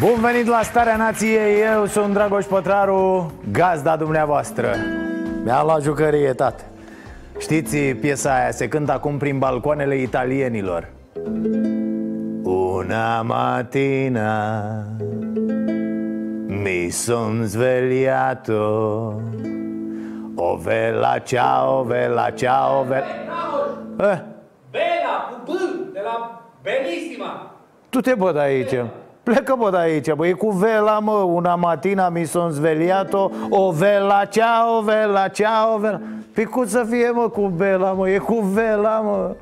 Bun venit la Starea Nației, eu sunt Dragoș Pătraru, gazda dumneavoastră. Mi-a luat jucărie, tată. Știți piesa aia, se cântă acum prin balcoanele italienilor. Una mattina mi son svegliato O vela ciao, vela ciao, vela... Eh, Bela, cu B, de la Belissima. tu te bă de aici Plecă bă de aici, bă, e cu vela, mă Una matina mi son svegliato O vela, ciao, vela, ciao, vela. Păi cum să fie, mă, cu vela, mă, e cu vela, mă?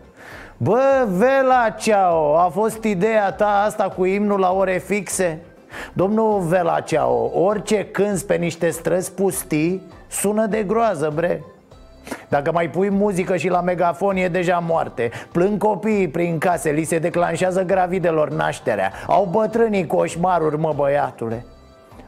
Bă, vela, ciao, a fost ideea ta asta cu imnul la ore fixe? Domnul Vela Ceau, orice cânți pe niște străzi pustii Sună de groază, bre dacă mai pui muzică și la megafon e deja moarte. Plâng copiii prin case, li se declanșează gravidelor nașterea. Au bătrânii coșmaruri, mă băiatule.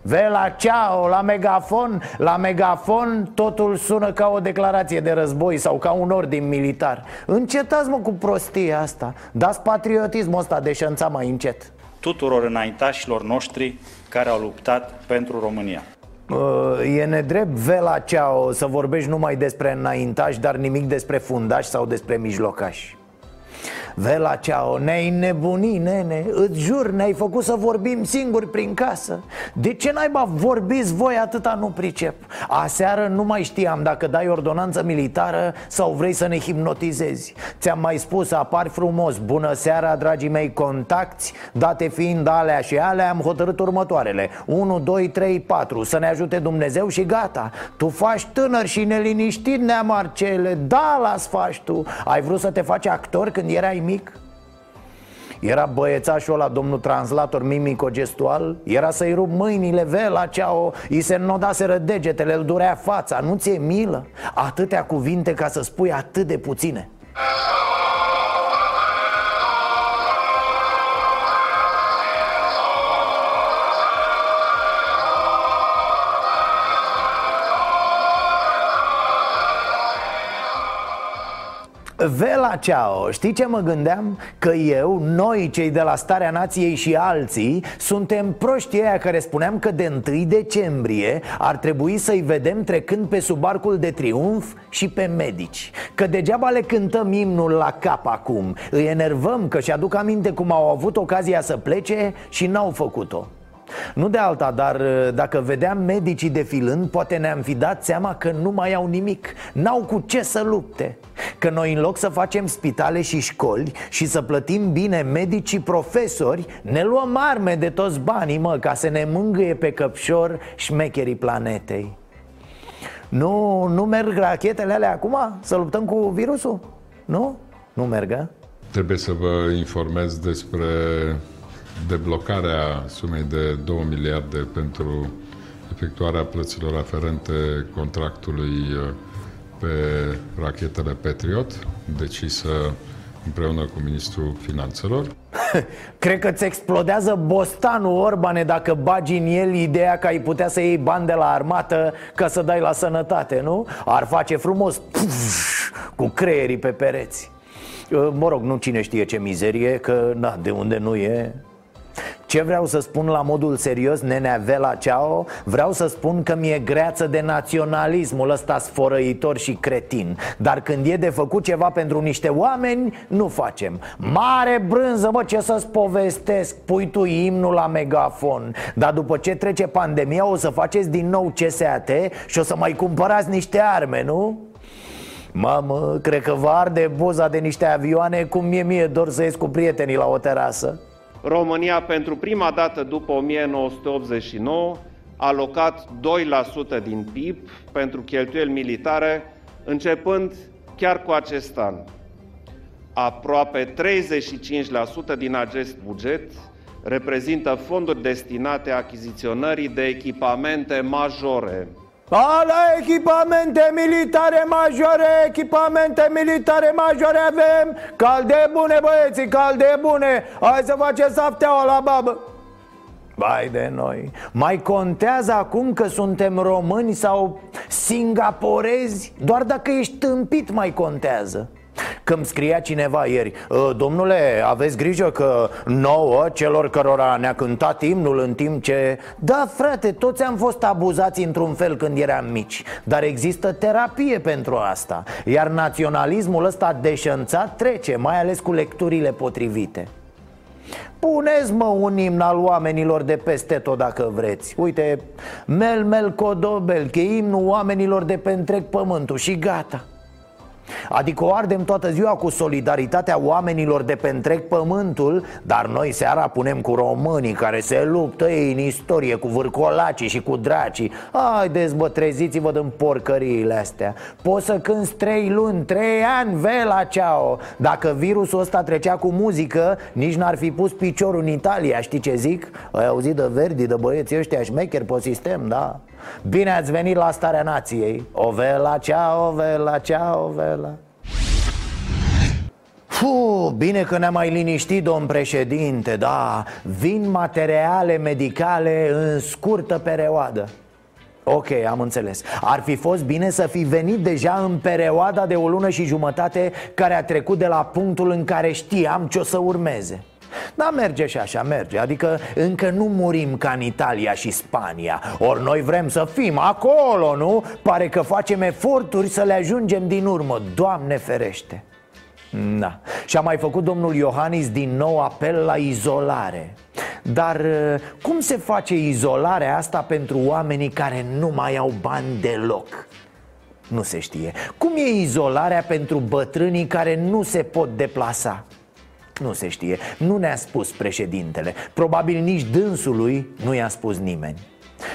Vela ceau, la megafon, la megafon totul sună ca o declarație de război sau ca un ordin militar. Încetați mă cu prostia asta, dați patriotismul ăsta de șanța mai încet. Tuturor înaintașilor noștri care au luptat pentru România. Uh, E nedrept Vela Ceau să vorbești numai despre înaintași, dar nimic despre fundași sau despre mijlocași Vela Ceau, ne-ai nebunit, nene Îți jur, ne-ai făcut să vorbim singuri prin casă. De ce naiba vorbiți voi atâta nu pricep? Aseară nu mai știam dacă dai ordonanță militară sau vrei să ne hipnotizezi. Ți-am mai spus, apar frumos. Bună seara, dragii mei contacti Date fiind alea și alea, am hotărât următoarele. 1, 2, 3, 4 Să ne ajute Dumnezeu și gata. Tu faci tânăr și neliniștit, nea Marcele Da, las faci tu. Ai vrut să te faci actor când erai mic? Era băiețașul ăla, domnul translator mimico-gestual Era să-i rup mâinile, vela, ceau I se înnodaseră degetele, îl durea fața Nu ți-e milă? Atâtea cuvinte ca să spui atât de puține Vela Ceao, știi ce mă gândeam? Că eu, noi cei de la Starea Nației și alții Suntem proștii aia care spuneam că de 1 decembrie Ar trebui să-i vedem trecând pe sub arcul de triumf și pe medici. Că degeaba le cântăm imnul la cap acum. Îi enervăm că și aduc aminte cum au avut ocazia să plece și n-au făcut-o nu de alta, dar uh, dacă vedeam medicii defilând Poate ne-am fi dat seama că nu mai au nimic N-au cu ce să lupte Că noi în loc să facem spitale și școli Și să plătim bine medicii profesori Ne luăm arme de toți banii, mă Ca să ne mângâie pe căpșor șmecherii planetei Nu, nu merg rachetele alea acum? Să luptăm cu virusul? Nu? Nu merg, a? Trebuie să vă informez despre deblocarea sumei de 2 miliarde pentru efectuarea plăților aferente contractului uh, pe rachetele Patriot, decisă împreună cu Ministrul Finanțelor. Cred că ți explodează bostanul, Orbane, dacă bagi în el ideea că ai putea să iei bani de la armată ca să dai la sănătate, nu? Ar face frumos puf, cu creierii pe pereți Mă rog, nu cine știe ce mizerie, că na, de unde nu e, ce vreau să spun la modul serios, nenea Vela Ceao? Vreau să spun că mi-e greață de naționalismul ăsta sfărăitor și cretin. Dar când e de făcut ceva pentru niște oameni, nu facem. Mare brânză, mă, ce să-ți povestesc? Pui tu imnul la megafon. Dar după ce trece pandemia o să faceți din nou CSAT Și o să mai cumpărați niște arme, nu? Mamă, cred că vă arde buza de niște avioane Cum mie mie dor să ies cu prietenii la o terasă România, pentru prima dată după 1989, a alocat 2% din PIB pentru cheltuieli militare, începând chiar cu acest an. Aproape 35% din acest buget reprezintă fonduri destinate achiziționării de echipamente majore. Ala echipamente militare majore, echipamente militare majore avem. Calde bune băieții, calde bune. Hai să facem safteaua la babă. Bai de noi. Mai contează acum că suntem români sau singaporezi? Doar dacă ești tâmpit mai contează când scria cineva ieri ă, Domnule, aveți grijă că nouă, celor cărora ne-a cântat imnul în timp ce Da, frate, toți am fost abuzați într-un fel când eram mici Dar există terapie pentru asta Iar naționalismul ăsta deșănțat trece Mai ales cu lecturile potrivite. Puneți mă un imn al oamenilor de peste tot dacă vreți. Uite, Mel Mel Codobel, că imnul oamenilor de pe întreg pământul și gata Adică o ardem toată ziua cu solidaritatea oamenilor de pe întreg pământul Dar noi seara punem cu românii care se luptă ei în istorie Cu vârcolacii și cu dracii Haideți bă, treziți-vă din porcăriile astea Poți să cânți trei luni, trei ani, vela ceao Dacă virusul ăsta trecea cu muzică Nici n-ar fi pus piciorul în Italia, știi ce zic? Ai auzit de Verdi, de băieții ăștia șmecheri pe sistem, da? Bine ați venit la starea nației. O vela, cea, o vela, cea, o vela. Fu, bine că ne-am mai liniștit, domn președinte, da Vin materiale medicale în scurtă perioadă. Ok, am înțeles. Ar fi fost bine să fi venit deja în perioada de o lună și jumătate Care a trecut de la punctul în care știam ce o să urmeze da, merge și așa, merge Adică încă nu murim ca în Italia și Spania Ori noi vrem să fim acolo, nu? Pare că facem eforturi să le ajungem din urmă Doamne ferește da. Și a mai făcut domnul Iohannis din nou apel la izolare Dar uh, cum se face izolarea asta pentru oamenii care nu mai au bani deloc? Nu se știe Cum e izolarea pentru bătrânii care nu se pot deplasa? Nu se știe, nu ne-a spus președintele. Probabil nici dânsului nu i-a spus nimeni.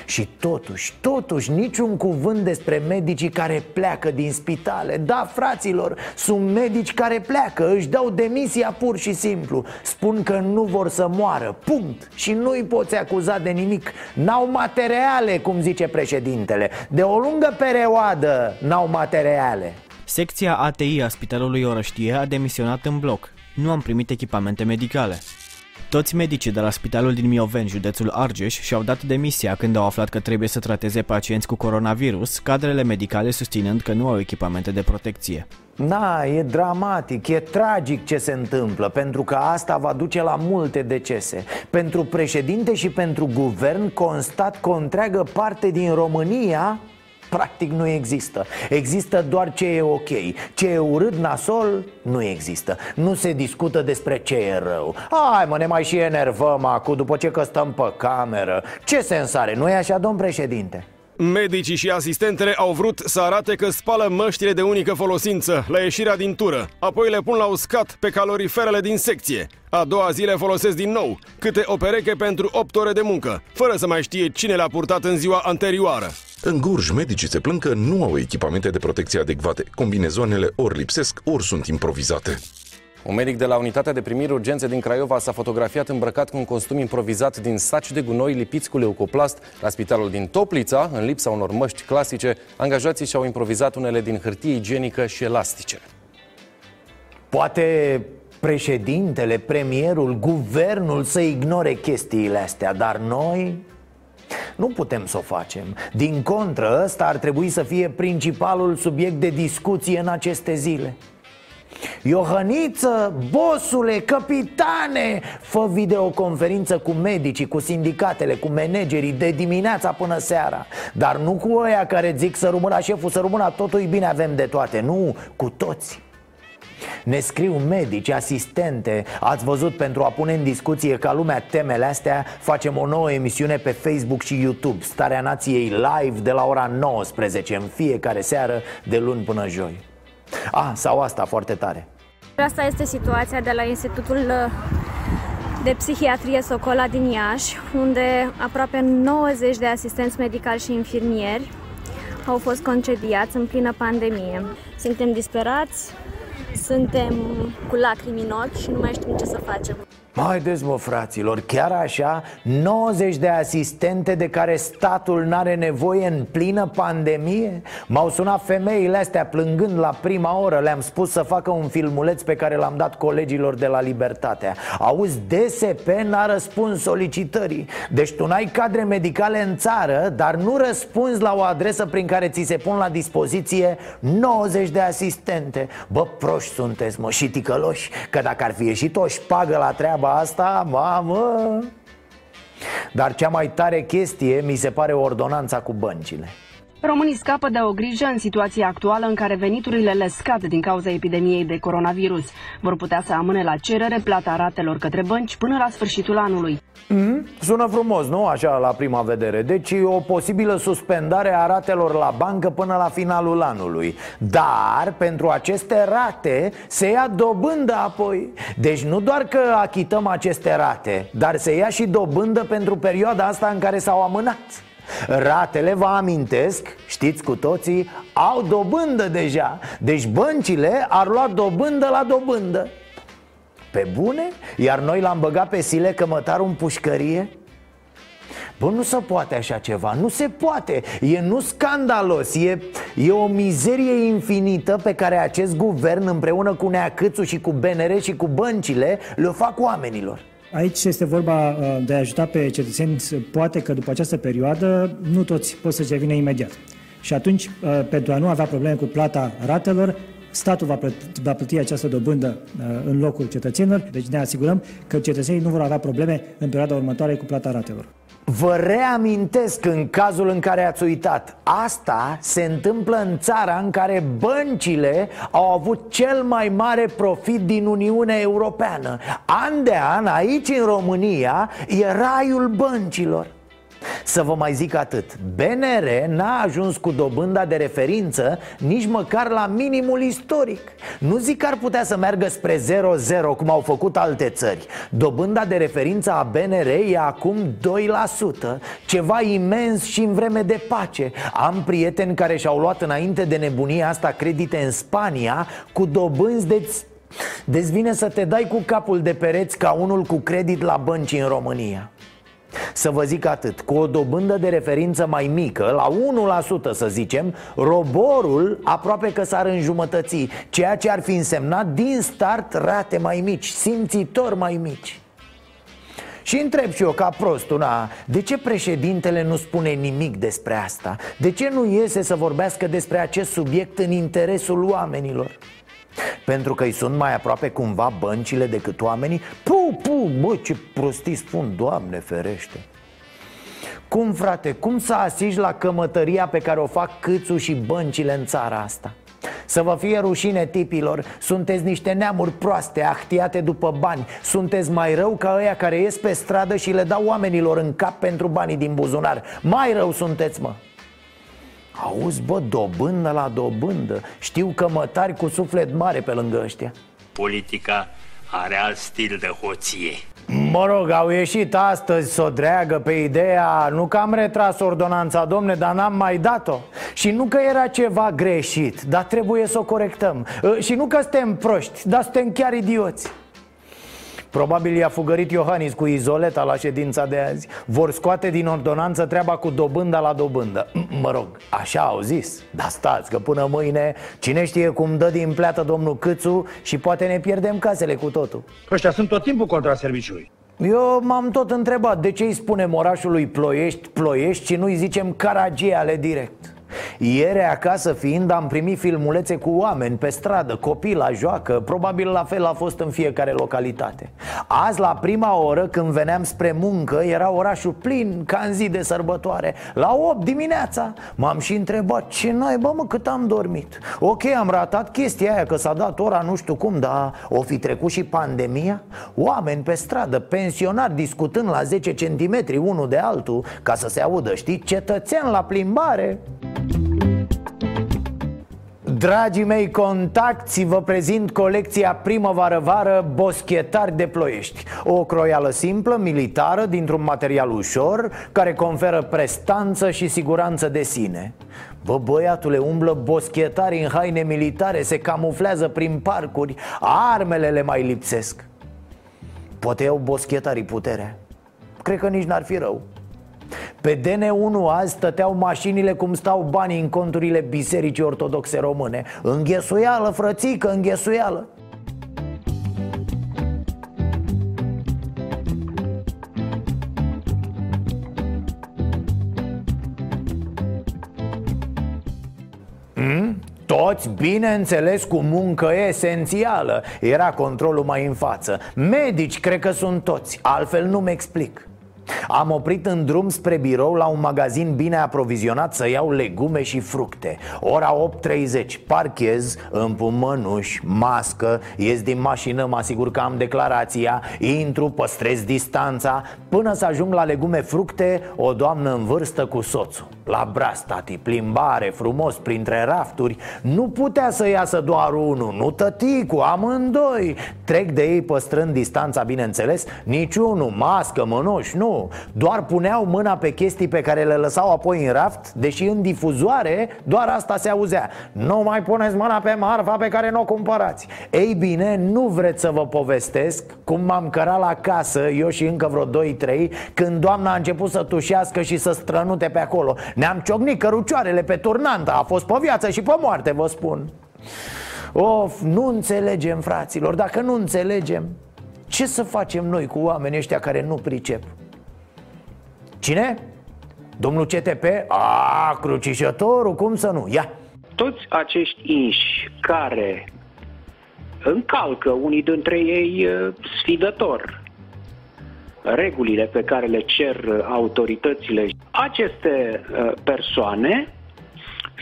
Și totuși, totuși, niciun cuvânt despre medicii care pleacă din spitale. Da, fraților, sunt medici care pleacă, își dau demisia pur și simplu. Spun că nu vor să moară, punct. Și nu-i poți acuza de nimic. N-au materiale, cum zice președintele. De o lungă perioadă n-au materiale. Secția ATI a Spitalului Orăștie a demisionat în bloc nu am primit echipamente medicale. Toți medicii de la spitalul din Mioveni, județul Argeș, și-au dat demisia când au aflat că trebuie să trateze pacienți cu coronavirus, cadrele medicale susținând că nu au echipamente de protecție. Da, e dramatic, e tragic ce se întâmplă Pentru că asta va duce la multe decese Pentru președinte și pentru guvern constat că o întreagă parte din România practic nu există. Există doar ce e ok. Ce e urât, nasol, nu există. Nu se discută despre ce e rău. Hai mă, ne mai și enervăm acum după ce că stăm pe cameră. Ce sens are, nu e așa, domn președinte? Medicii și asistentele au vrut să arate că spală măștile de unică folosință la ieșirea din tură, apoi le pun la uscat pe caloriferele din secție. A doua zi le folosesc din nou, câte o pereche pentru 8 ore de muncă, fără să mai știe cine le-a purtat în ziua anterioară. În Gurj, medicii se plâng că nu au echipamente de protecție adecvate. Combinezoanele ori lipsesc, ori sunt improvizate. Un medic de la unitatea de primiri urgențe din Craiova s-a fotografiat îmbrăcat cu un costum improvizat din saci de gunoi lipiți cu leucoplast la spitalul din Toplița, în lipsa unor măști clasice, angajații și-au improvizat unele din hârtie igienică și elastice. Poate președintele, premierul, guvernul să ignore chestiile astea, dar noi nu putem să o facem. Din contră, ăsta ar trebui să fie principalul subiect de discuție în aceste zile. Iohăniță, bosule, capitane Fă videoconferință cu medicii, cu sindicatele, cu managerii De dimineața până seara. Dar nu cu ăia care zic să rămână șeful, să rămână totul e bine, avem de toate. Nu, cu toți ne scriu medici, asistente. Ați văzut pentru a pune în discuție ca lumea temele astea Facem o nouă emisiune pe Facebook și YouTube. Starea Nației live de la ora 19 În fiecare seară de luni până joi. Ah, sau asta foarte tare. Asta este situația de la Institutul uh, de Psihiatrie Socola din Iași Unde aproape 90 de asistenți medicali și infirmieri au fost concediați în plină pandemie. Suntem disperați, suntem cu lacrimi în ochi și nu mai știm ce să facem. Haideți mă fraților, chiar așa 90 de asistente de care statul n-are nevoie în plină pandemie? M-au sunat femeile astea plângând la prima oră Le-am spus să facă un filmuleț pe care l-am dat colegilor de la Libertatea. Auzi, DSP n-a răspuns solicitării. Deci tu n-ai cadre medicale în țară Dar nu răspunzi la o adresă prin care ți se pun la dispoziție 90 de asistente. Bă, proști sunteți mă și ticăloși Că dacă ar fi ieșit o șpagă la treaba treaba asta, mamă. Dar cea mai tare chestie mi se pare ordonanța cu băncile Românii scapă de o grijă în situația actuală în care veniturile le scad din cauza epidemiei de coronavirus. Vor putea să amâne la cerere plata ratelor către bănci până la sfârșitul anului. Mm, sună frumos, nu? Așa la prima vedere Deci o posibilă suspendare a ratelor la bancă până la finalul anului Dar pentru aceste rate se ia dobândă apoi Deci nu doar că achităm aceste rate Dar se ia și dobândă pentru perioada asta în care s-au amânat Ratele, vă amintesc, știți cu toții, au dobândă deja Deci băncile ar lua dobândă la dobândă Pe bune? Iar noi l-am băgat pe sile cămătarul în pușcărie? Bă, nu se poate așa ceva, nu se poate E nu scandalos, e, e o mizerie infinită pe care acest guvern împreună cu Neacâțu și cu BNR și cu băncile le fac oamenilor Aici este vorba uh, de a ajuta pe cetățeni, poate că după această perioadă nu toți pot să-și revină imediat. Și atunci, uh, pentru a nu avea probleme cu plata ratelor, statul va plăti, va plăti această dobândă uh, în locul cetățenilor, deci ne asigurăm că cetățenii nu vor avea probleme în perioada următoare cu plata ratelor. Vă reamintesc în cazul în care ați uitat. Asta se întâmplă în țara în care băncile au avut cel mai mare profit din Uniunea Europeană. An de an, aici în România, e raiul băncilor să vă mai zic atât. BNR n-a ajuns cu dobânda de referință nici măcar la minimul istoric. Nu zic că ar putea să meargă spre 0-0 cum au făcut alte țări. Dobânda de referință a BNR e acum 2% Ceva imens și în vreme de pace. Am prieteni care și-au luat înainte de nebunia asta credite în Spania Cu dobânzi de deci vine să te dai cu capul de pereți ca unul cu credit la bănci în România să vă zic atât, cu o dobândă de referință mai mică, la 1% să zicem, roborul aproape că s-ar înjumătăți Ceea ce ar fi însemnat din start rate mai mici, simțitor mai mici și întreb și eu ca prostul, na, de ce președintele nu spune nimic despre asta? De ce nu iese să vorbească despre acest subiect în interesul oamenilor? Pentru că îi sunt mai aproape cumva băncile decât oamenii? Pu, pu, bă, ce prostii spun, Doamne ferește. Cum, frate, cum să asici la cămătăria pe care o fac câțul și băncile în țara asta? Să vă fie rușine tipilor Sunteți niște neamuri proaste, ahtiate după bani. Sunteți mai rău ca ăia care ies pe stradă și le dau oamenilor în cap pentru banii din buzunar. Mai rău sunteți, mă Auzi, bă, dobândă la dobândă. Știu că mătari cu suflet mare pe lângă ăștia. Politica are alt stil de hoție. Mă rog, au ieșit astăzi să o dreagă pe ideea Nu că am retras ordonanța, domne, dar n-am mai dat-o. Și nu că era ceva greșit, dar trebuie să o corectăm. Și nu că suntem proști, dar suntem chiar idioți Probabil i-a fugărit Iohannis cu izoleta la ședința de azi. Vor scoate din ordonanță treaba cu dobânda la dobândă. Mă rog, așa au zis. Dar stați că până mâine Cine știe cum dă din pleată domnul Câțu Și poate ne pierdem casele cu totul. Ăștia sunt tot timpul contra serviciului. Eu m-am tot întrebat de ce îi spunem orașului Ploiești, Ploiești și nu-i zicem Caragiale direct ieri acasă fiind am primit filmulețe cu oameni pe stradă, copii la joacă. Probabil la fel a fost în fiecare localitate. Azi la prima oră când veneam spre muncă era orașul plin ca în zi de sărbătoare. La 8 dimineața M-am și întrebat ce bă mă cât am dormit? Ok, am ratat chestia aia că s-a dat ora nu știu cum Dar o fi trecut și pandemia? Oameni pe stradă, pensionari discutând la 10 centimetri unul de altul Ca să se audă, știi, cetățean la plimbare Dragii mei contacti, vă prezint colecția primăvară-vară Boschetari de Ploiești. O croială simplă, militară, dintr-un material ușor Care conferă prestanță și siguranță de sine. Bă, băiatule, umblă boschetari în haine militare Se camuflează prin parcuri Armele le mai lipsesc. Poate iau boschetarii puterea Cred că nici n-ar fi rău pe DN1 azi stăteau mașinile cum stau banii în conturile bisericii ortodoxe române. Înghesuială, frățică, înghesuială. Hmm? Toți, bineînțeles, cu muncă esențială. Era controlul mai în față. Medici, cred că sunt toți, altfel nu-mi explic am oprit în drum spre birou la un magazin bine aprovizionat să iau legume și fructe. Ora 8.30, parchez, împun mănuși, mască, ies din mașină, mă asigur că am declarația Intru, păstrez distanța. Până să ajung la legume fructe, o doamnă în vârstă cu soțul. La braț, tati, plimbare, frumos, printre rafturi. Nu putea să iasă doar unul, nu tăticu, amândoi. Trec de ei păstrând distanța, bineînțeles Niciunul, mască, mănuși, nu doar puneau mâna pe chestii pe care le lăsau apoi în raft Deși în difuzoare doar asta se auzea. Nu mai puneți mâna pe marfa pe care nu o cumpărați. Ei bine, nu vreți să vă povestesc cum m-am cărat la casă Eu și încă vreo 2-3 Când doamna a început să tușească și să strănute pe acolo. Ne-am ciocnit cărucioarele pe turnantă A fost pe viață și pe moarte, vă spun. Of, nu înțelegem, fraților Dacă nu înțelegem, ce să facem noi cu oamenii ăștia care nu pricep? Cine? Domnul CTP? A, crucișătorul, cum să nu? Ia! Toți acești inși care încalcă unii dintre ei sfidător regulile pe care le cer autoritățile, aceste persoane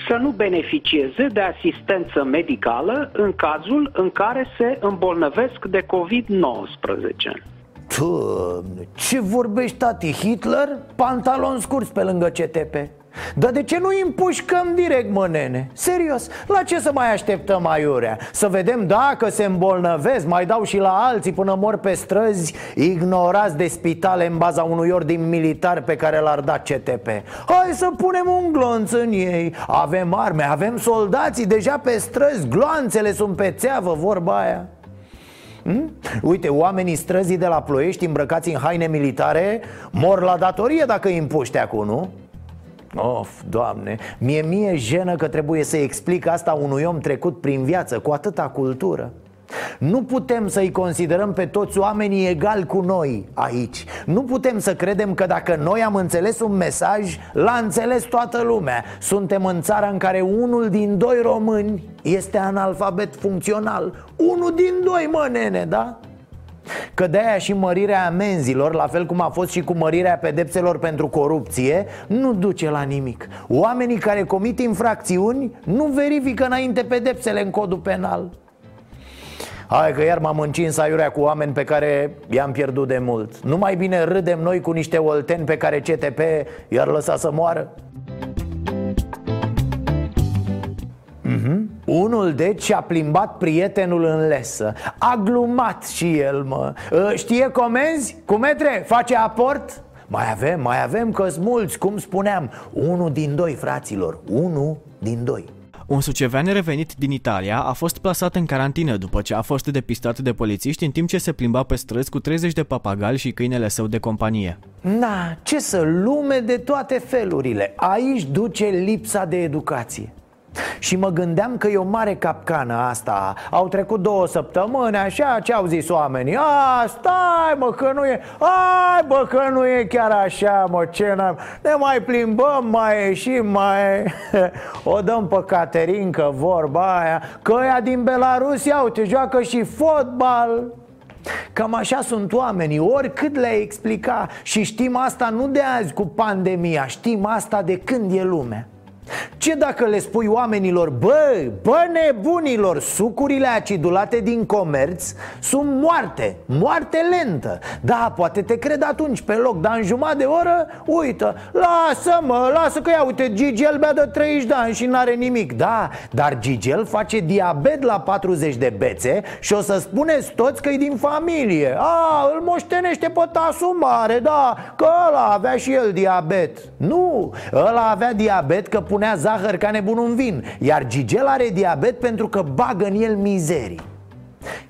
să nu beneficieze de asistență medicală în cazul în care se îmbolnăvesc de COVID-19. Doamne, ce vorbești, tati? Hitler? Pantalon scurs pe lângă CTP dar de ce nu împușcăm direct, mă, nene? Serios, la ce să mai așteptăm aiurea? Să vedem dacă se îmbolnăvesc, mai dau și la alții până mor pe străzi Ignorați de spitale în baza unui ordin militar pe care l-ar da CTP Hai să punem un glonț în ei Avem arme, avem soldații deja pe străzi Gloanțele sunt pe țeavă, vorba aia Hmm? Uite, oamenii străzii de la Ploiești îmbrăcați în haine militare Mor la datorie dacă îi împuște acum, nu? Of, doamne, mie mie jenă că trebuie să explic asta unui om trecut prin viață Cu atâta cultură nu putem să-i considerăm pe toți oamenii egali cu noi aici. Nu putem să credem că dacă noi am înțeles un mesaj, l-a înțeles toată lumea. Suntem în țara în care unul din doi români este analfabet funcțional. Unul din doi, mă, nene, da? Că de aia și mărirea amenzilor, la fel cum a fost și cu mărirea pedepselor pentru corupție, nu duce la nimic. Oamenii care comit infracțiuni nu verifică înainte pedepsele în codul penal Hai că iar m-am încins aiurea cu oameni pe care i-am pierdut de mult Nu mai bine râdem noi cu niște olteni pe care CTP i-ar lăsa să moară? Mm-hmm. Unul deci a plimbat prietenul în lesă A glumat și el mă ă, Știe comenzi? Cu metre? Face aport? Mai avem, mai avem că mulți, cum spuneam Unul din doi fraților Unul din doi un sucevean revenit din Italia a fost plasat în carantină după ce a fost depistat de polițiști în timp ce se plimba pe străzi cu 30 de papagali și câinele său de companie. Na, ce să lume de toate felurile Aici duce lipsa de educație și mă gândeam că e o mare capcană asta. Au trecut două săptămâni, așa, ce au zis oamenii? A, stai mă, că nu e Ai, bă, că nu e chiar așa, mă, ce n-am Ne mai plimbăm, mai ieșim, mai O dăm pe Caterinca, vorba aia Că ea din Belarus, ia uite, joacă și fotbal. Cam așa sunt oamenii, oricât le explica. Și știm asta nu de azi cu pandemia Știm asta de când e lumea ce dacă le spui oamenilor, bă, bă nebunilor, sucurile acidulate din comerț sunt moarte, moarte lentă. Da, poate te cred atunci pe loc, dar în jumătate de oră, uită, lasă mă, lasă că ia, uite, Gigel bea de 30 de ani și n-are nimic. Da, dar Gigel face diabet la 40 de bețe și o să spuneți toți că e din familie. A, îl moștenește pe tasul mare, da, că ăla avea și el diabet. Nu, ăla avea diabet că punea zahăr ca nebunul în vin Iar Gigel are diabet pentru că bagă în el mizerii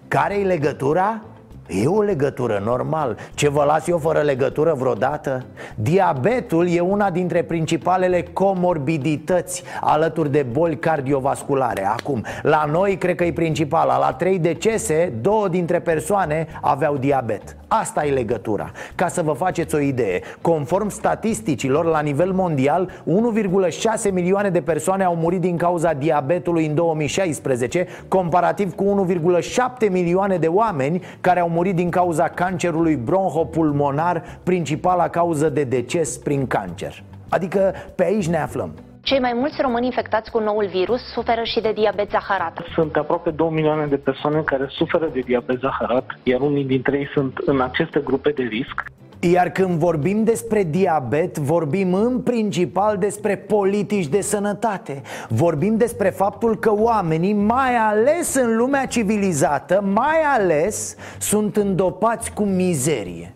Care-i legătura? E o legătură, normal. Ce vă las eu fără legătură vreodată? Diabetul e una dintre principalele comorbidități Alături de boli cardiovasculare. Acum, la noi cred că e principala. La trei decese, două dintre persoane aveau diabet. Asta e legătura. Ca să vă faceți o idee Conform statisticilor, la nivel mondial 1,6 milioane de persoane au murit din cauza diabetului în 2016 Comparativ cu 1,7 milioane de oameni care au murit din cauza cancerului bronhopulmonar Principala cauză de deces prin cancer. Adică pe aici ne aflăm cei mai mulți români infectați cu noul virus suferă și de diabet zaharat. Sunt aproape 2 milioane de persoane care suferă de diabet zaharat, iar unii dintre ei sunt în aceste grupe de risc. Iar când vorbim despre diabet, vorbim în principal despre politici de sănătate Vorbim despre faptul că oamenii, mai ales în lumea civilizată, mai ales sunt îndopați cu mizerie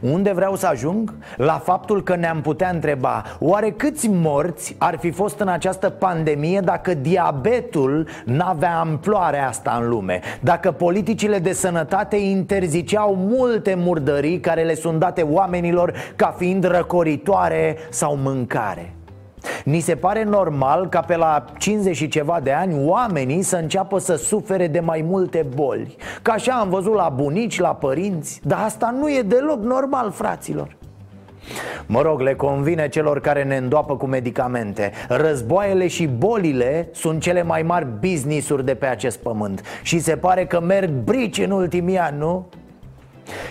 unde vreau să ajung? La faptul că ne-am putea întreba Oare câți morți ar fi fost în această pandemie dacă diabetul n-avea amploarea asta în lume? Dacă politicile de sănătate interziceau multe murdării care le sunt date oamenilor ca fiind răcoritoare sau mâncare? Ni se pare normal ca pe la 50 și ceva de ani oamenii să înceapă să sufere de mai multe boli. Ca așa am văzut la bunici, la părinți Dar asta nu e deloc normal, fraților. Mă rog, le convine celor care ne îndoapă cu medicamente. Războaiele și bolile sunt cele mai mari business-uri de pe acest pământ. Și se pare că merg brici în ultimii ani, nu?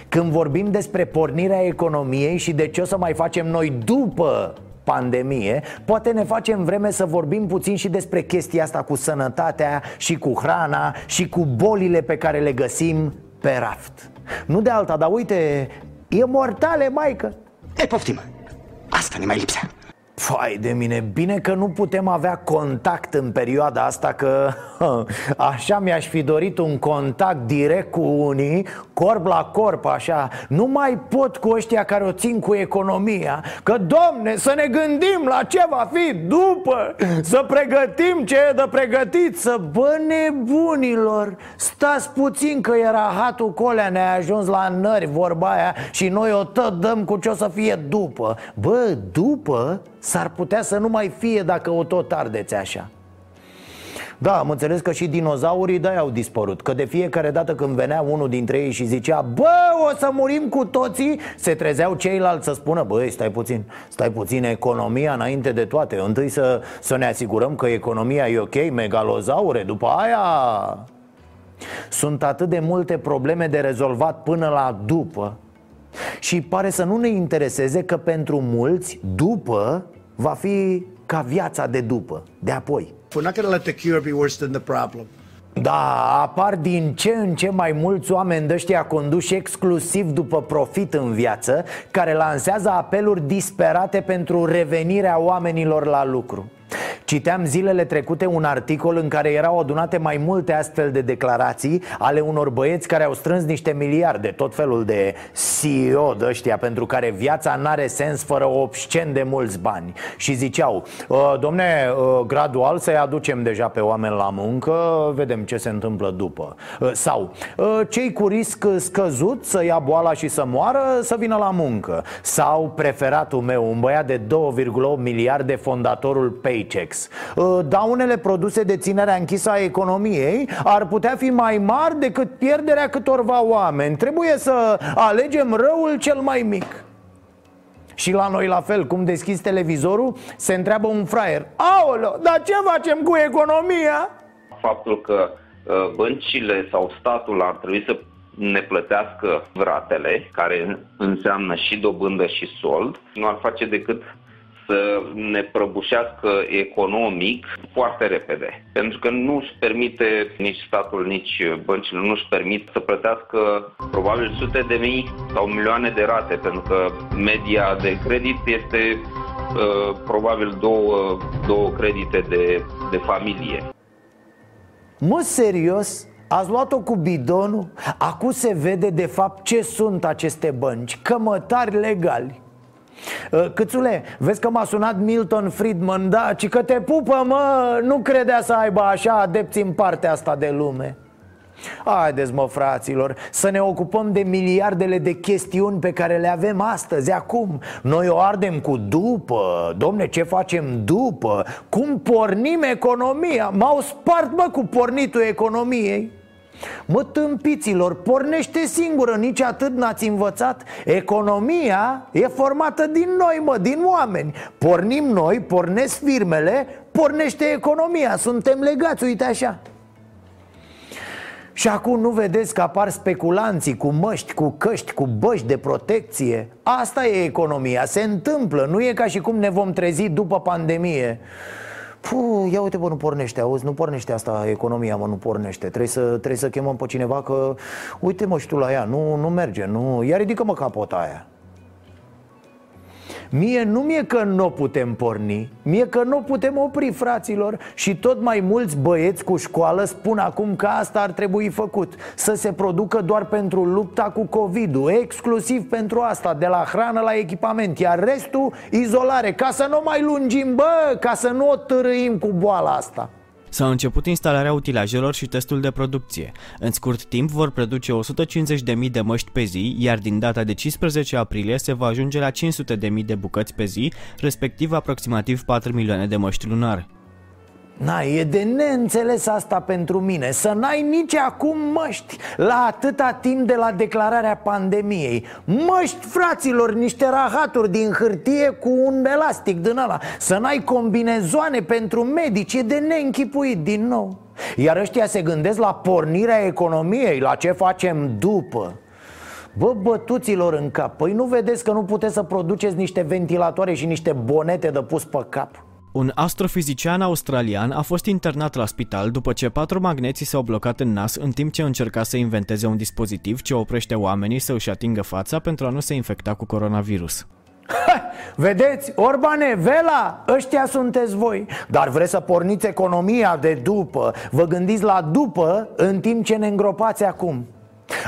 Când vorbim despre pornirea economiei și de ce o să mai facem noi după pandemie Poate ne facem vreme să vorbim puțin și despre chestia asta cu sănătatea și cu hrana și cu bolile pe care le găsim pe raft. Nu de alta, dar uite, e mortale, maică. E, poftim, asta ne mai lipsea Fai de mine, bine că nu putem avea contact în perioada asta Că așa mi-aș fi dorit un contact direct cu unii Corp la corp, așa. Nu mai pot cu ăștia care o țin cu economia Că, domne, să ne gândim la ce va fi după Să pregătim ce e de pregătit Să, bă, nebunilor Stați puțin că era hatul colea Ne-a ajuns la nări vorba aia Și noi o tot dăm cu ce o să fie după. Bă, după S-ar putea să nu mai fie dacă o tot ardeți așa. Da, am înțeles că și dinozaurii de au dispărut Că de fiecare dată când venea unul dintre ei și zicea Bă, o să murim cu toții Se trezeau ceilalți să spună Băi, stai puțin, stai puțin, economia înainte de toate Întâi să, să ne asigurăm că economia e ok, megalozaure După aia sunt atât de multe probleme de rezolvat până la după Și pare să nu ne intereseze că pentru mulți, după, va fi ca viața de după, de apoi We're not going to let the cure be worse than the problem. Da, apar din ce în ce mai mulți oameni de ăștia conduși exclusiv după profit în viață Care lansează apeluri disperate pentru revenirea oamenilor la lucru Citeam zilele trecute un articol în care erau adunate mai multe astfel de declarații ale unor băieți care au strâns niște miliarde, tot felul de CEO de ăștia pentru care viața n-are sens fără obscen de mulți bani. Și ziceau, ă, domne, ă, gradual să-i aducem deja pe oameni la muncă, vedem ce se întâmplă după. Ă, sau, cei cu risc scăzut să ia boala și să moară, să vină la muncă. Sau, preferatul meu, un băiat de 2,8 miliarde, fondatorul Paychex Uh, daunele produse de ținerea închisă a economiei ar putea fi mai mari decât pierderea câtorva oameni Trebuie să alegem răul cel mai mic și la noi la fel, cum deschizi televizorul, se întreabă un fraier Aoleo, dar ce facem cu economia? Faptul că uh, băncile sau statul ar trebui să ne plătească ratele, care înseamnă și dobândă și sold, nu ar face decât să ne prăbușească economic foarte repede. Pentru că nu își permite nici statul, nici băncile, nu își permit să plătească probabil sute de mii sau milioane de rate, pentru că media de credit este uh, probabil două, două credite de, de familie. Mă, serios? Ați luat-o cu bidonul? Acum se vede de fapt ce sunt aceste bănci Cămătari legali Uh, Câțule, vezi că m-a sunat Milton Friedman, da, ci că te pupă, mă, nu credea să aibă așa adepți în partea asta de lume. Haideți mă fraților Să ne ocupăm de miliardele de chestiuni pe care le avem astăzi, acum. Noi o ardem cu după. Domne, ce facem după? Cum pornim economia? M-au spart mă cu pornitul economiei Mă, tâmpiților, pornește singură, nici atât n-ați învățat. Economia e formată din noi, mă, din oameni. Pornim noi, pornesc firmele, pornește economia. Suntem legați, uite așa. Și acum nu vedeți că apar speculanții cu măști, cu căști, cu băști de protecție? Asta e economia, se întâmplă, nu e ca și cum ne vom trezi după pandemie Puh, ia uite bă, nu pornește, auzi, nu pornește asta economia, mă, nu pornește. Trebuie să, trebuie să chemăm pe cineva că, uite mă, și tu la ea, nu, nu merge, nu, ia ridică mă capota aia Mie nu mie că nu putem porni Mie că nu putem opri, fraților Și tot mai mulți băieți cu școală spun acum că asta ar trebui făcut Să se producă doar pentru lupta cu COVID-ul Exclusiv pentru asta, de la hrană la echipament Iar restul, izolare Ca să nu mai lungim, bă, ca să nu o târâim cu boala asta S-a început instalarea utilajelor și testul de producție. În scurt timp vor produce 150.000 de măști pe zi, iar din data de 15 aprilie se va ajunge la 500.000 de bucăți pe zi, respectiv aproximativ 4 milioane de măști lunar. Na, e de neînțeles asta pentru mine Să n-ai nici acum măști La atâta timp de la declararea pandemiei. Măști, fraților, niște rahaturi din hârtie cu un elastic din ăla. Să n-ai combinezoane pentru medici E de neînchipuit din nou. Iar ăștia se gândesc la pornirea economiei La ce facem după. Bă, bătuților în cap Păi nu vedeți că nu puteți să produceți niște ventilatoare și niște bonete de pus pe cap? Un astrofizician australian a fost internat la spital după ce patru magneții s-au blocat în nas în timp ce încerca să inventeze un dispozitiv ce oprește oamenii să își atingă fața pentru a nu se infecta cu coronavirus. Ha, vedeți, Orbane, Vela, ăștia sunteți voi. Dar vreți să porniți economia de după? Vă gândiți la după în timp ce ne îngropați acum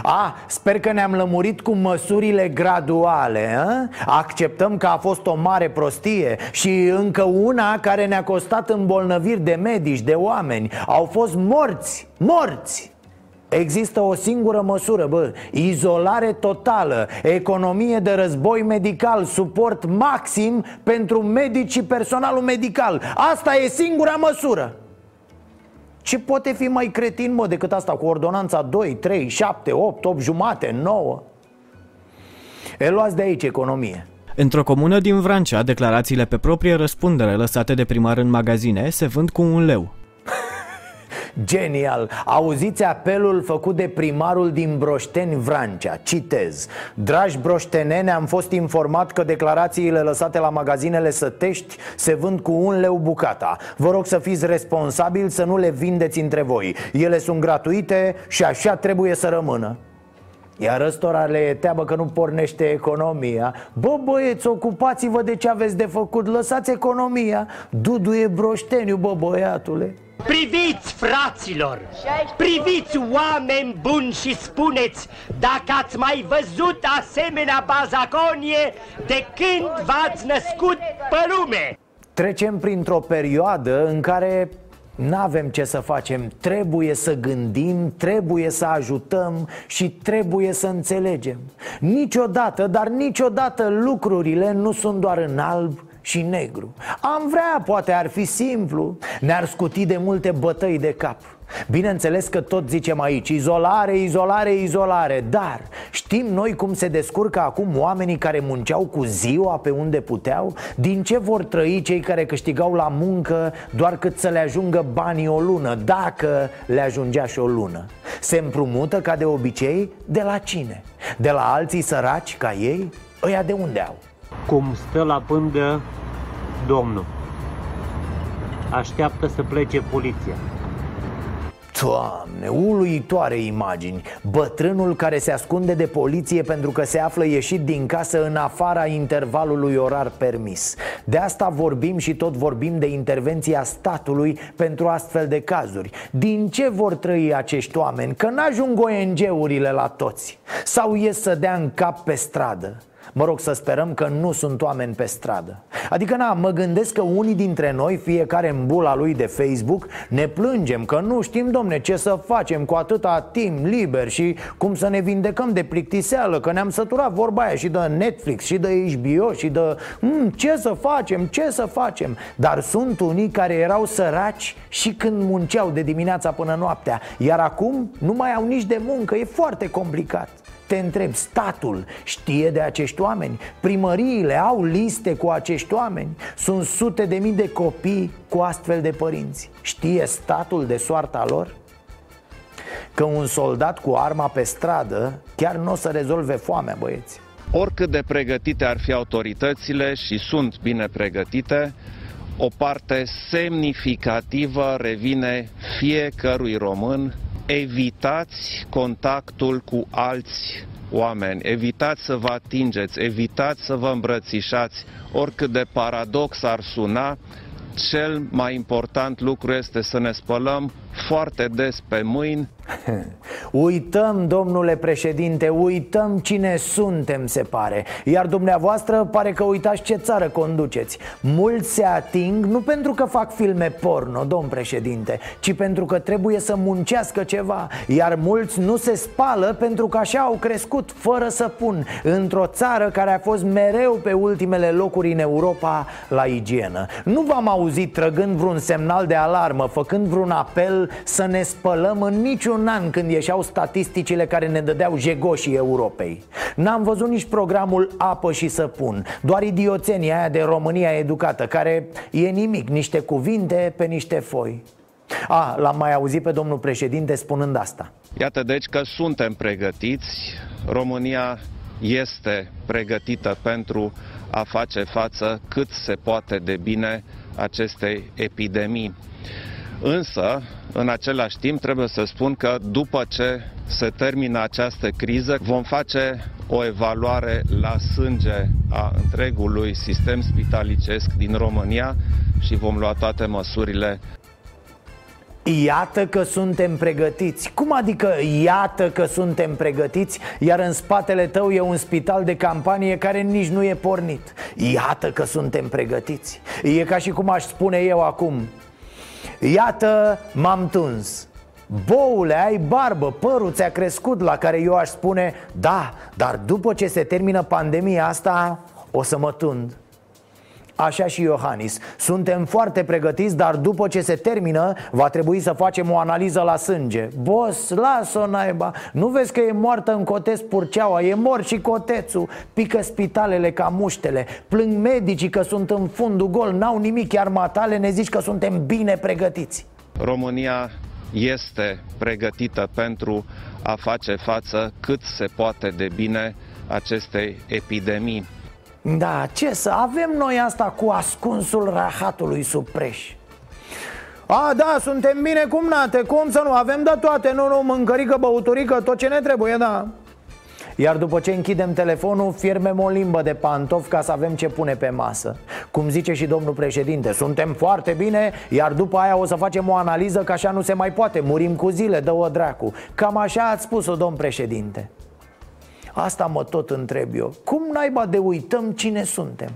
a, sper că ne-am lămurit cu măsurile graduale a? Acceptăm că a fost o mare prostie Și încă una care ne-a costat îmbolnăviri de medici, de oameni. Au fost morți, morți. Există o singură măsură, bă, izolare totală, economie de război medical, suport maxim pentru medici și personalul medical. Asta e singura măsură ce poate fi mai cretin, mă, decât asta cu ordonanța 2, 3, 7, 8, 8 jumate, 9? E luați de aici economie Într-o comună din Vrancea, declarațiile pe proprie răspundere lăsate de primar în magazine se vând cu un leu. Genial! Auziți apelul făcut de primarul din Broșteni Vrancea. Citez. Dragi broștenene, am fost informat că declarațiile lăsate la magazinele Sătești se vând cu un leu bucata. Vă rog să fiți responsabili să nu le vindeți între voi. Ele sunt gratuite și așa trebuie să rămână. Iar ăstora le e teabă că nu pornește economia. Bă băieți, ocupați-vă de ce aveți de făcut. Lăsați economia. Dudu e broșteniu, bă băiatule Priviți, fraților! Priviți, oameni buni și spuneți dacă ați mai văzut asemenea bazaconie de când v-ați născut pe lume! Trecem printr-o perioadă în care nu avem ce să facem, trebuie să gândim, trebuie să ajutăm și trebuie să înțelegem Niciodată, dar niciodată lucrurile nu sunt doar în alb și negru Am vrea, poate ar fi simplu Ne-ar scuti de multe bătăi de cap Bineînțeles că tot zicem aici Izolare, izolare, izolare Dar știm noi cum se descurcă acum oamenii care munceau cu ziua pe unde puteau? Din ce vor trăi cei care câștigau la muncă doar cât să le ajungă banii o lună Dacă le ajungea și o lună Se împrumută ca de obicei de la cine? De la alții săraci ca ei? Ăia de unde au? Cum stă la pândă domnul. Așteaptă să plece poliția. Doamne, uluitoare imagini. Bătrânul care se ascunde de poliție pentru că se află ieșit din casă în afara intervalului orar permis. De asta vorbim și tot vorbim de intervenția statului pentru astfel de cazuri. Din ce vor trăi acești oameni? Că n-ajung ONG-urile la toți. Sau ies să dea în cap pe stradă Mă rog să sperăm că nu sunt oameni pe stradă. Adică na, mă gândesc că unii dintre noi, fiecare în bula lui de Facebook Ne plângem că nu știm, domne, ce să facem cu atâta timp liber Și cum să ne vindecăm de plictiseală Că ne-am săturat vorba aia și de Netflix și de HBO și de mm, Ce să facem, ce să facem. Dar sunt unii care erau săraci și când munceau de dimineața până noaptea Iar acum nu mai au nici de muncă, e foarte complicat te întreb, statul știe de acești oameni? Primăriile au liste cu acești oameni? Sunt sute de mii de copii cu astfel de părinți Știe statul de soarta lor? Că un soldat cu arma pe stradă chiar nu o să rezolve foamea, băieți Oricât de pregătite ar fi autoritățile și sunt bine pregătite, o parte semnificativă revine fiecărui român evitați contactul cu alți oameni, evitați să vă atingeți, evitați să vă îmbrățișați, oricât de paradox ar suna, cel mai important lucru este să ne spălăm foarte des pe mâini. Uităm, domnule președinte, uităm cine suntem, se pare. Iar dumneavoastră pare că uitați ce țară conduceți. Mulți se ating nu pentru că fac filme porno, domn președinte Ci pentru că trebuie să muncească ceva. Iar mulți nu se spală pentru că așa au crescut, fără să pun Într-o țară care a fost mereu pe ultimele locuri în Europa la igienă. Nu v-am auzit trăgând vreun semnal de alarmă, făcând vreun apel să ne spălăm în niciun an când ieșeau statisticile care ne dădeau jegoșii Europei. N-am văzut nici programul Apă și Săpun. Doar idioțenia aia de România educată Care e nimic, niște cuvinte pe niște foi. A, l-am mai auzit pe domnul președinte spunând asta. Iată deci că suntem pregătiți. România este pregătită pentru a face față cât se poate de bine acestei epidemii. Însă, în același timp, trebuie să spun că după ce se termină această criză, vom face o evaluare la sânge a întregului sistem spitalicesc din România și vom lua toate măsurile. Iată că suntem pregătiți. Cum adică iată că suntem pregătiți Iar în spatele tău e un spital de campanie care nici nu e pornit? Iată că suntem pregătiți. E ca și cum aș spune eu acum Iată, m-am tuns. Boule, ai barbă, părul ți-a crescut La care eu aș spune Da, dar după ce se termină pandemia asta O să mă tund Așa și Iohannis. Suntem foarte pregătiți, dar după ce se termină Va trebui să facem o analiză la sânge. Bos, las-o naiba. Nu vezi că e moartă în coteț Purceaua? E mort și cotețul. Pică spitalele ca muștele. Plâng medicii că sunt în fundul gol. N-au nimic, iar matale ne zici că suntem bine pregătiți. România este pregătită pentru a face față cât se poate de bine acestei epidemii. Da, ce să avem noi asta cu ascunsul rahatului sub preș. A, da, suntem bine cum nate, cum să nu, avem de toate, nu, nu, mâncărică, băuturică, tot ce ne trebuie, da. Iar după ce închidem telefonul, fiermem o limbă de pantof ca să avem ce pune pe masă. Cum zice și domnul președinte, suntem foarte bine, iar după aia o să facem o analiză că așa nu se mai poate. Murim cu zile, dă-o dracu. Cam așa ați spus-o, domn președinte Asta mă tot întreb eu. Cum naiba de uităm cine suntem?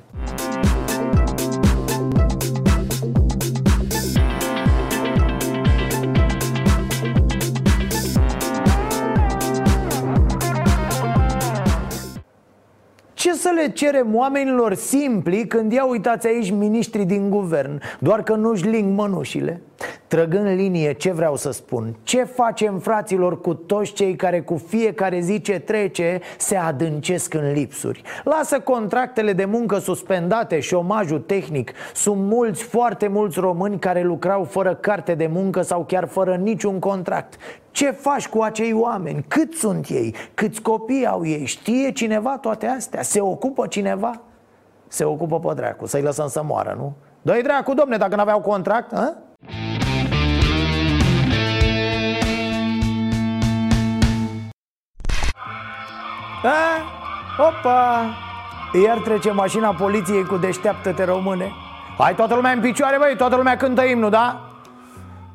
Ce să le cerem oamenilor simpli când ia uitați aici miniștri din guvern? Doar că nu-și ling mănușile Trăgând linie, ce vreau să spun? Ce facem fraților cu toți cei care cu fiecare zi ce trece se adâncesc în lipsuri? Lasă contractele de muncă suspendate, șomajul tehnic Sunt mulți, foarte mulți români care lucrau fără carte de muncă sau chiar fără niciun contract ce faci cu acei oameni? Cât sunt ei? Câți copii au ei? Știe cineva toate astea? Se ocupă cineva? Se ocupă pe dracu, să-i lăsăm să moară, nu? Dă-i dracu, domne, dacă n-aveau contract, a? A? Opa! Iar trece mașina poliției cu deșteaptă-te române Hai toată lumea în picioare, băi, toată lumea cântă imnul, da?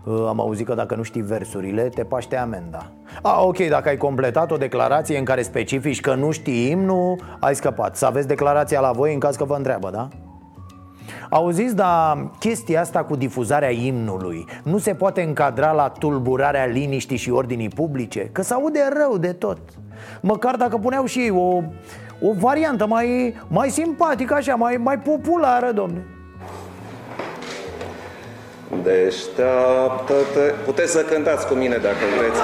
Uh, Am auzit că dacă nu știi versurile, te paște amenda A, ok, dacă ai completat o declarație în care specifici că nu știi imnul, ai scăpat Să aveți declarația la voi în caz că vă întreabă, da? Auziți, dar chestia asta cu difuzarea imnului Nu se poate încadra la tulburarea liniștii și ordinii publice? Că se aude rău de tot. Măcar dacă puneau și ei o, o variantă mai, mai simpatică, așa, mai, mai populară, domne. Deșteaptă-te. Puteți să cântați cu mine dacă vreți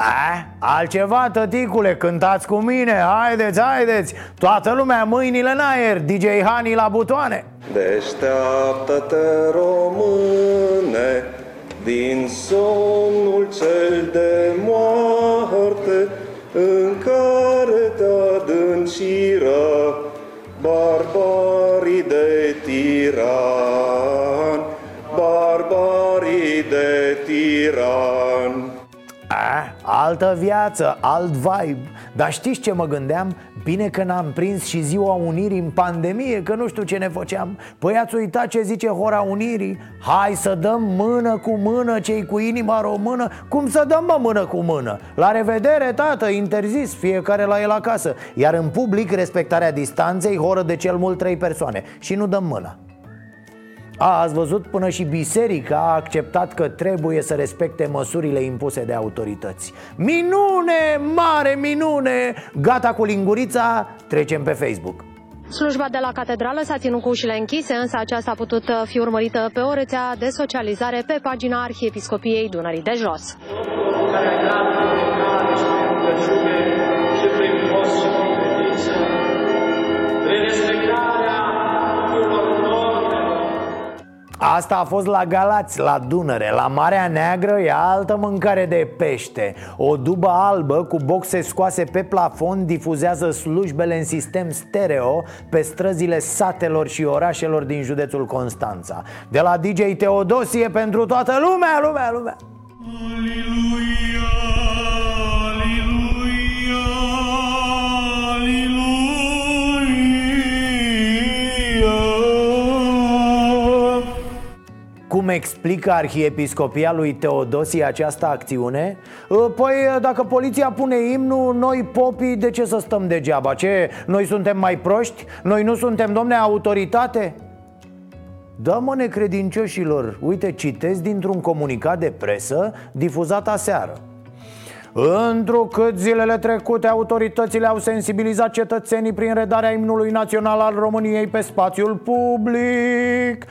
A, altceva, tăticule, cântați cu mine, haideți, haideți. Toată lumea mâinile în aer, DJ Hani la butoane. Deșteaptă-te, române Din somnul cel de moarte În care te adânciră Barbarii de tiran Barbarii de tiran A, altă viață, alt vibe. Dar știți ce mă gândeam? Bine că n-am prins și ziua Unirii în pandemie Că nu știu ce ne făceam. Păi ați uitat ce zice Hora Unirii? Hai să dăm mână cu mână cei cu inima română. Cum să dăm mă mână cu mână? La revedere, tată, interzis, fiecare la el acasă. Iar în public respectarea distanței Horă de cel mult trei persoane. Și nu dăm mâna a, ați văzut? Până și biserica a acceptat că trebuie să respecte măsurile impuse de autorități. Minune, mare minune! Gata cu lingurița, trecem pe Facebook. Slujba de la catedrală s-a ținut cu ușile închise, însă aceasta a putut fi urmărită pe o rețea de socializare pe pagina Arhiepiscopiei Dunării de Jos. Asta a fost la Galați, la Dunăre. La Marea Neagră e altă mâncare de pește. O dubă albă cu boxe scoase pe plafon Difuzează slujbele în sistem stereo Pe străzile satelor și orașelor din județul Constanța. De la DJ Teodosie pentru toată lumea, lumea, lumea Cum explică arhiepiscopia lui Teodosie această acțiune? Păi dacă poliția pune imnul, noi popii de ce să stăm degeaba? Ce, noi suntem mai proști? Noi nu suntem, domne, autoritate? Da, mă, necredincioșilor, uite, citesc dintr-un comunicat de presă difuzat aseară Întrucât zilele trecute autoritățile au sensibilizat cetățenii prin redarea imnului național al României pe spațiul public.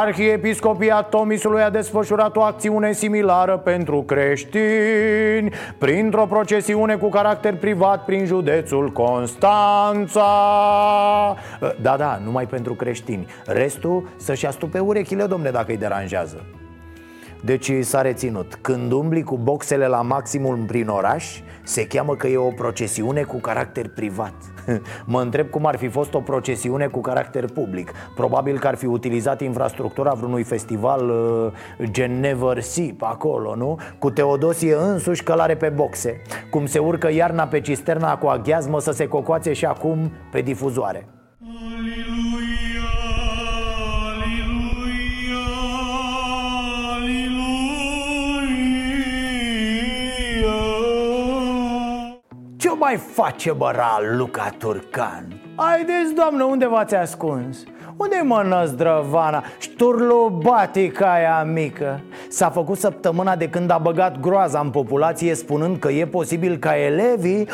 Arhiepiscopia Tomisului a desfășurat o acțiune similară pentru creștini Printr-o procesiune cu caracter privat prin județul Constanța. Da, da, numai pentru creștini. Restul să-și astupe urechile, domne, dacă îi deranjează deci s-a reținut? Când umbli cu boxele la maximum prin oraș Se cheamă că e o procesiune cu caracter privat. Mă întreb cum ar fi fost o procesiune cu caracter public. Probabil că ar fi utilizat infrastructura vreunui festival uh, gen Never See pe acolo, nu? Cu Teodosie însuși călare pe boxe. Cum se urcă iarna pe cisterna cu aghiazmă să se cocoațe și acum pe difuzoare. Ce mai face băra Luca Turcan? Haideți, doamnă, unde v-ați ascuns? Unde mă năzdrăvana? Șturlubatica aia mică. S-a făcut săptămâna de când a băgat groaza în populație Spunând că e posibil ca elevii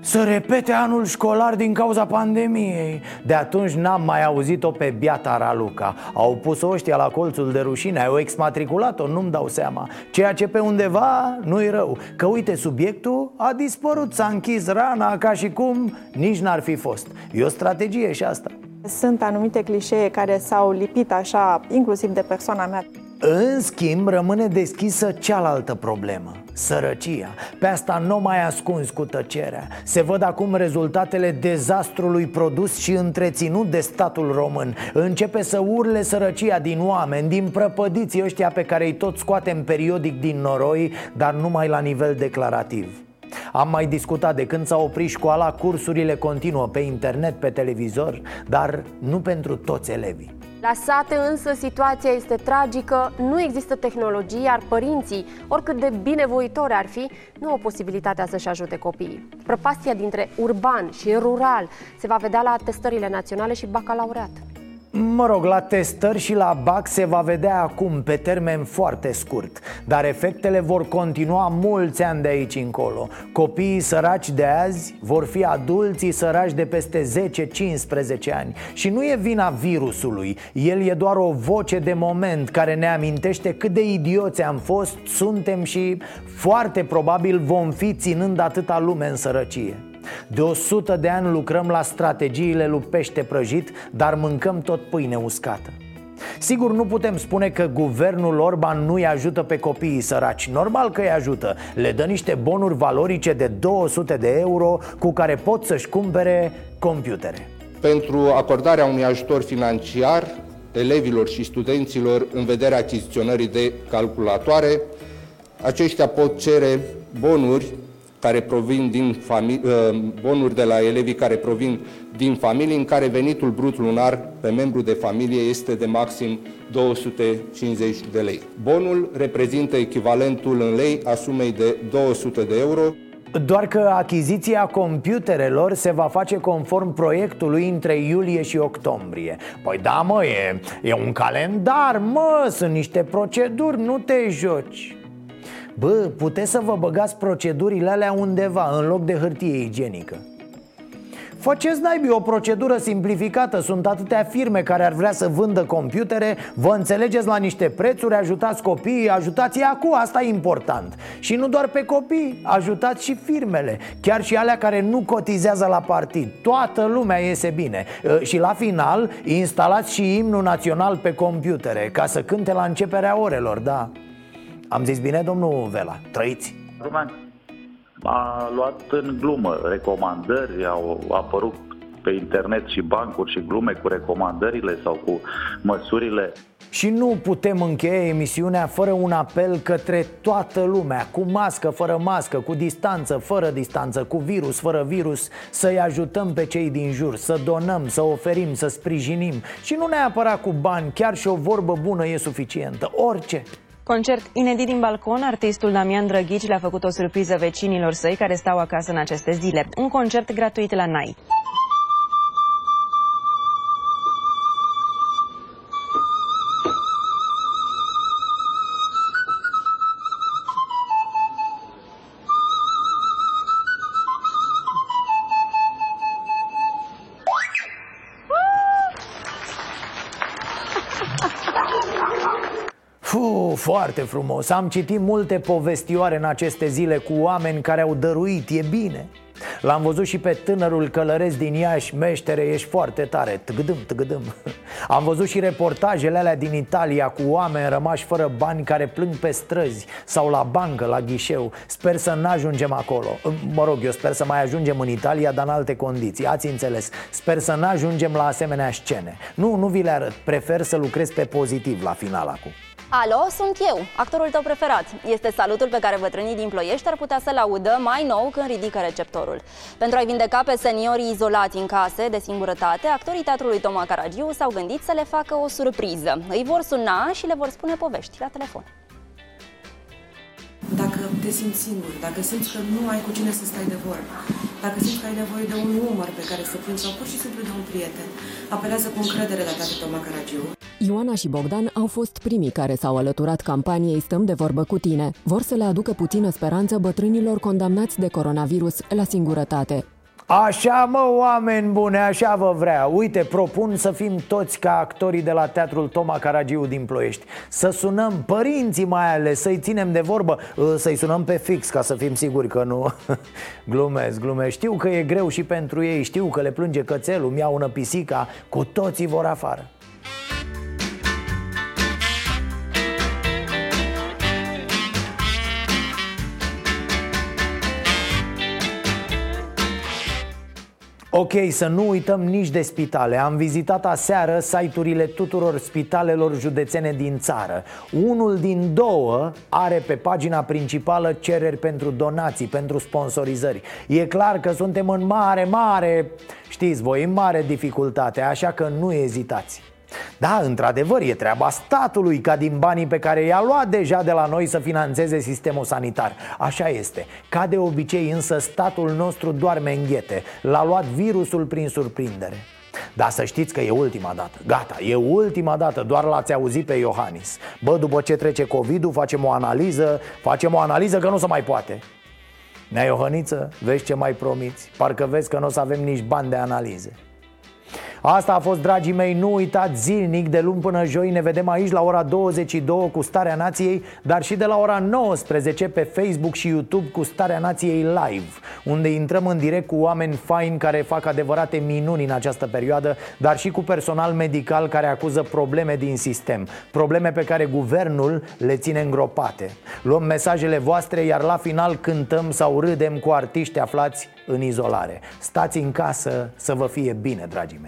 să repete anul școlar din cauza pandemiei. De atunci n-am mai auzit-o pe biata Raluca. Au pus-o ăștia la colțul de rușine Au exmatriculat-o, nu-mi dau seama. Ceea ce pe undeva nu-i rău Că uite, subiectul a dispărut S-a închis rana ca și cum nici n-ar fi fost. E o strategie și asta Sunt anumite clișee care s-au lipit așa, inclusiv de persoana mea. În schimb, rămâne deschisă cealaltă problemă Sărăcia. Pe asta nu mai ascunzi cu tăcerea. Se văd acum rezultatele dezastrului produs și întreținut de statul român. Începe să urle sărăcia din oameni Din prăpădiții ăștia pe care îi tot scoatem periodic din noroi Dar numai la nivel declarativ am mai discutat de când s-a oprit școala, cursurile continuă pe internet, pe televizor, dar nu pentru toți elevii. La sate însă situația este tragică, nu există tehnologie, iar părinții, oricât de binevoitori ar fi, nu au posibilitatea să-și ajute copiii. Prăpastia dintre urban și rural se va vedea la testările naționale și bacalaureat. Mă rog, la testări și la BAC se va vedea acum, pe termen foarte scurt. Dar efectele vor continua mulți ani de aici încolo. Copiii săraci de azi vor fi adulții săraci de peste 10-15 ani. Și nu e vina virusului. El e doar o voce de moment care ne amintește cât de idioți am fost, suntem și foarte probabil vom fi ținând atâta lume în sărăcie de 100 de ani lucrăm la strategiile lui pește prăjit, dar mâncăm tot pâine uscată. Sigur, nu putem spune că guvernul Orban nu-i ajută pe copiii săraci. Normal că îi ajută. Le dă niște bonuri valorice de 200 de euro Cu care pot să-și cumpere computere. Pentru acordarea unui ajutor financiar elevilor și studenților în vederea achiziționării de calculatoare Aceștia pot cere bonuri care provin din famili- uh, bonuri de la elevii care provin din familii în care venitul brut lunar pe membru de familie este de maxim 250 de lei. Bonul reprezintă echivalentul în lei a sumei de 200 de euro. Doar că achiziția computerelor se va face conform proiectului între iulie și octombrie Păi da mă, e, e un calendar, mă, sunt niște proceduri, nu te joci Bă, puteți să vă băgați procedurile alea undeva, în loc de hârtie igienică. Faceți naibii o procedură simplificată. Sunt atâtea firme care ar vrea să vândă computere. Vă înțelegeți la niște prețuri, ajutați copiii, ajutați-i acum, asta e important. Și nu doar pe copii, ajutați și firmele Chiar și alea care nu cotizează la partid. Toată lumea iese bine. Și la final, instalați și imnul național pe computere Ca să cânte la începerea orelor, da am zis bine, domnul Vela? Trăiți? Lumea a luat în glumă recomandări, au apărut pe internet și bancuri și glume cu recomandările sau cu măsurile. Și nu putem încheia emisiunea fără un apel către toată lumea Cu mască, fără mască, cu distanță, fără distanță, cu virus, fără virus Să-i ajutăm pe cei din jur, să donăm, să oferim, să sprijinim Și nu neapărat cu bani, chiar și o vorbă bună e suficientă, orice Concert inedit din balcon, artistul Damian Drăghici le-a făcut o surpriză vecinilor săi care stau acasă în aceste zile. Un concert gratuit la NAI. Foarte frumos. Am citit multe povestioare în aceste zile cu oameni care au dăruit, e bine. L-am văzut și pe tânărul călăreț din Iași Meștere, ești foarte tare, tăgădâm, tăgădâm. Am văzut și reportajele alea din Italia Cu oameni rămași fără bani care plâng pe străzi Sau la bancă, la ghișeu. Sper să nu ajungem acolo Mă rog, eu sper să mai ajungem în Italia, dar în alte condiții. Ați înțeles. Sper să nu ajungem la asemenea scene. Nu, nu vi le arăt, prefer să lucrez pe pozitiv la final acum Alo, sunt eu, actorul tău preferat. Este salutul pe care bătrânii din Ploiești ar putea să-l audă mai nou când ridică receptorul. Pentru a-i vindeca pe seniorii izolați în case de singurătate, actorii teatrului Toma Caragiu s-au gândit să le facă o surpriză. Îi vor suna și le vor spune povești la telefon. Dacă te simți singur, dacă simți că nu ai cu cine să stai de vorbă, dacă simți că ai nevoie de un număr pe care să plângi sau pur și simplu de un prieten, apelează cu încredere la tată Toma Caragiu. Ioana și Bogdan au fost primii care s-au alăturat campaniei Stăm de vorbă cu tine. Vor să le aducă puțină speranță bătrânilor condamnați de coronavirus la singurătate. Așa mă, oameni bune, așa vă vrea. Uite, propun să fim toți ca actorii de la Teatrul Toma Caragiu din Ploiești. Să sunăm părinții mai ales, să-i ținem de vorbă Să-i sunăm pe fix ca să fim siguri că nu Glumesc, glumesc. Știu că e greu și pentru ei, știu că le plânge cățelul, mi-au pisica Cu toții vor afară Ok, să nu uităm nici de spitale. Am vizitat aseară site-urile tuturor spitalelor județene din țară. Unul din două are pe pagina principală cereri pentru donații, pentru sponsorizări. E clar că suntem în mare, mare, știți voi, în mare dificultate Așa că nu ezitați Da, într-adevăr, e treaba statului ca din banii pe care i-a luat deja de la noi să financeze sistemul sanitar. Așa este. Ca de obicei însă statul nostru doarme în ghete. L-a luat virusul prin surprindere. Dar să știți că e ultima dată. Gata, e ultima dată, doar l-ați auzit pe Iohannis. Bă, după ce trece COVID-ul, facem o analiză. Facem o analiză că nu se mai poate. Nea Iohăniță, vezi ce mai promiți? Parcă vezi că nu o să avem nici bani de analize Asta a fost, dragii mei, nu uitați zilnic de luni până joi. Ne vedem aici la ora 22 cu Starea Nației Dar și de la ora 19 pe Facebook și YouTube cu Starea Nației Live Unde intrăm în direct cu oameni faini care fac adevărate minuni în această perioadă Dar și cu personal medical care acuză probleme din sistem Probleme pe care guvernul le ține îngropate. Luăm mesajele voastre, iar la final cântăm sau râdem cu artiști aflați în izolare. Stați în casă să vă fie bine, dragii mei